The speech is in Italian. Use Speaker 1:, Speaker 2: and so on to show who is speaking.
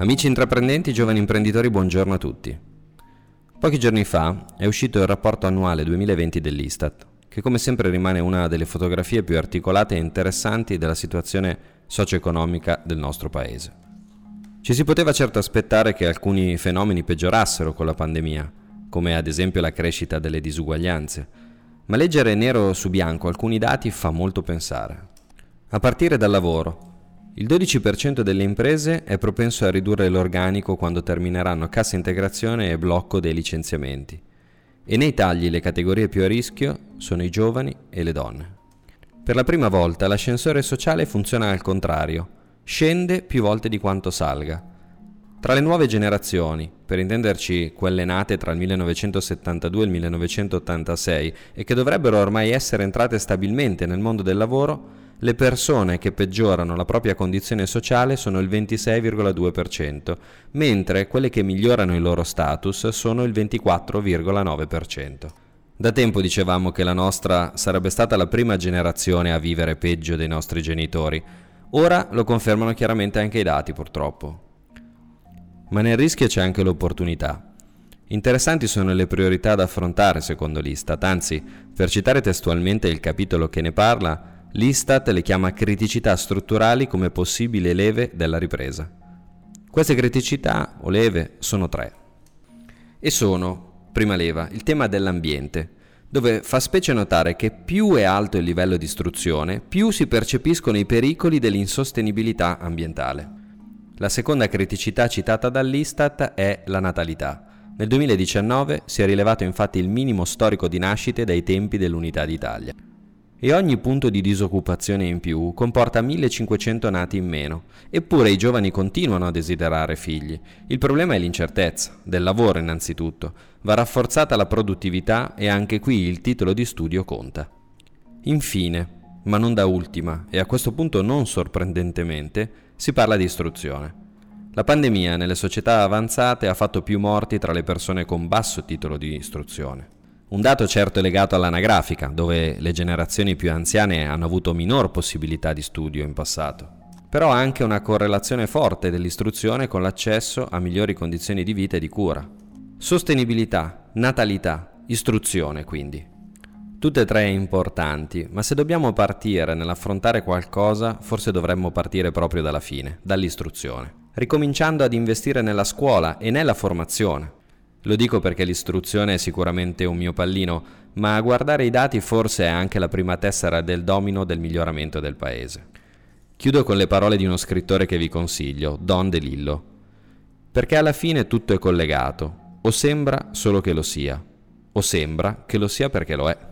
Speaker 1: Amici intraprendenti, giovani imprenditori, buongiorno a tutti. Pochi giorni fa è uscito il rapporto annuale 2020 dell'Istat, che come sempre rimane una delle fotografie più articolate e interessanti della situazione socio-economica del nostro paese. Ci si poteva certo aspettare che alcuni fenomeni peggiorassero con la pandemia, come ad esempio la crescita delle disuguaglianze, ma leggere nero su bianco alcuni dati fa molto pensare. A partire dal lavoro, il 12% delle imprese è propenso a ridurre l'organico quando termineranno cassa integrazione e blocco dei licenziamenti. E nei tagli le categorie più a rischio sono i giovani e le donne. Per la prima volta l'ascensore sociale funziona al contrario, scende più volte di quanto salga. Tra le nuove generazioni, per intenderci quelle nate tra il 1972 e il 1986 e che dovrebbero ormai essere entrate stabilmente nel mondo del lavoro, le persone che peggiorano la propria condizione sociale sono il 26,2%, mentre quelle che migliorano il loro status sono il 24,9%. Da tempo dicevamo che la nostra sarebbe stata la prima generazione a vivere peggio dei nostri genitori. Ora lo confermano chiaramente anche i dati, purtroppo. Ma nel rischio c'è anche l'opportunità. Interessanti sono le priorità da affrontare secondo l'Istat, anzi, per citare testualmente il capitolo che ne parla, L'Istat le chiama criticità strutturali come possibili leve della ripresa. Queste criticità o leve sono tre. E sono, prima leva, il tema dell'ambiente, dove fa specie notare che più è alto il livello di istruzione, più si percepiscono i pericoli dell'insostenibilità ambientale. La seconda criticità citata dall'Istat è la natalità. Nel 2019 si è rilevato infatti il minimo storico di nascite dai tempi dell'Unità d'Italia e ogni punto di disoccupazione in più comporta 1500 nati in meno, eppure i giovani continuano a desiderare figli. Il problema è l'incertezza, del lavoro innanzitutto, va rafforzata la produttività e anche qui il titolo di studio conta. Infine, ma non da ultima, e a questo punto non sorprendentemente, si parla di istruzione. La pandemia nelle società avanzate ha fatto più morti tra le persone con basso titolo di istruzione. Un dato certo è legato all'anagrafica, dove le generazioni più anziane hanno avuto minor possibilità di studio in passato. Però ha anche una correlazione forte dell'istruzione con l'accesso a migliori condizioni di vita e di cura. Sostenibilità, natalità, istruzione quindi. Tutte e tre importanti, ma se dobbiamo partire nell'affrontare qualcosa, forse dovremmo partire proprio dalla fine, dall'istruzione, ricominciando ad investire nella scuola e nella formazione, lo dico perché l'istruzione è sicuramente un mio pallino, ma a guardare i dati forse è anche la prima tessera del domino del miglioramento del paese. Chiudo con le parole di uno scrittore che vi consiglio, Don DeLillo. Perché alla fine tutto è collegato, o sembra solo che lo sia, o sembra che lo sia perché lo è.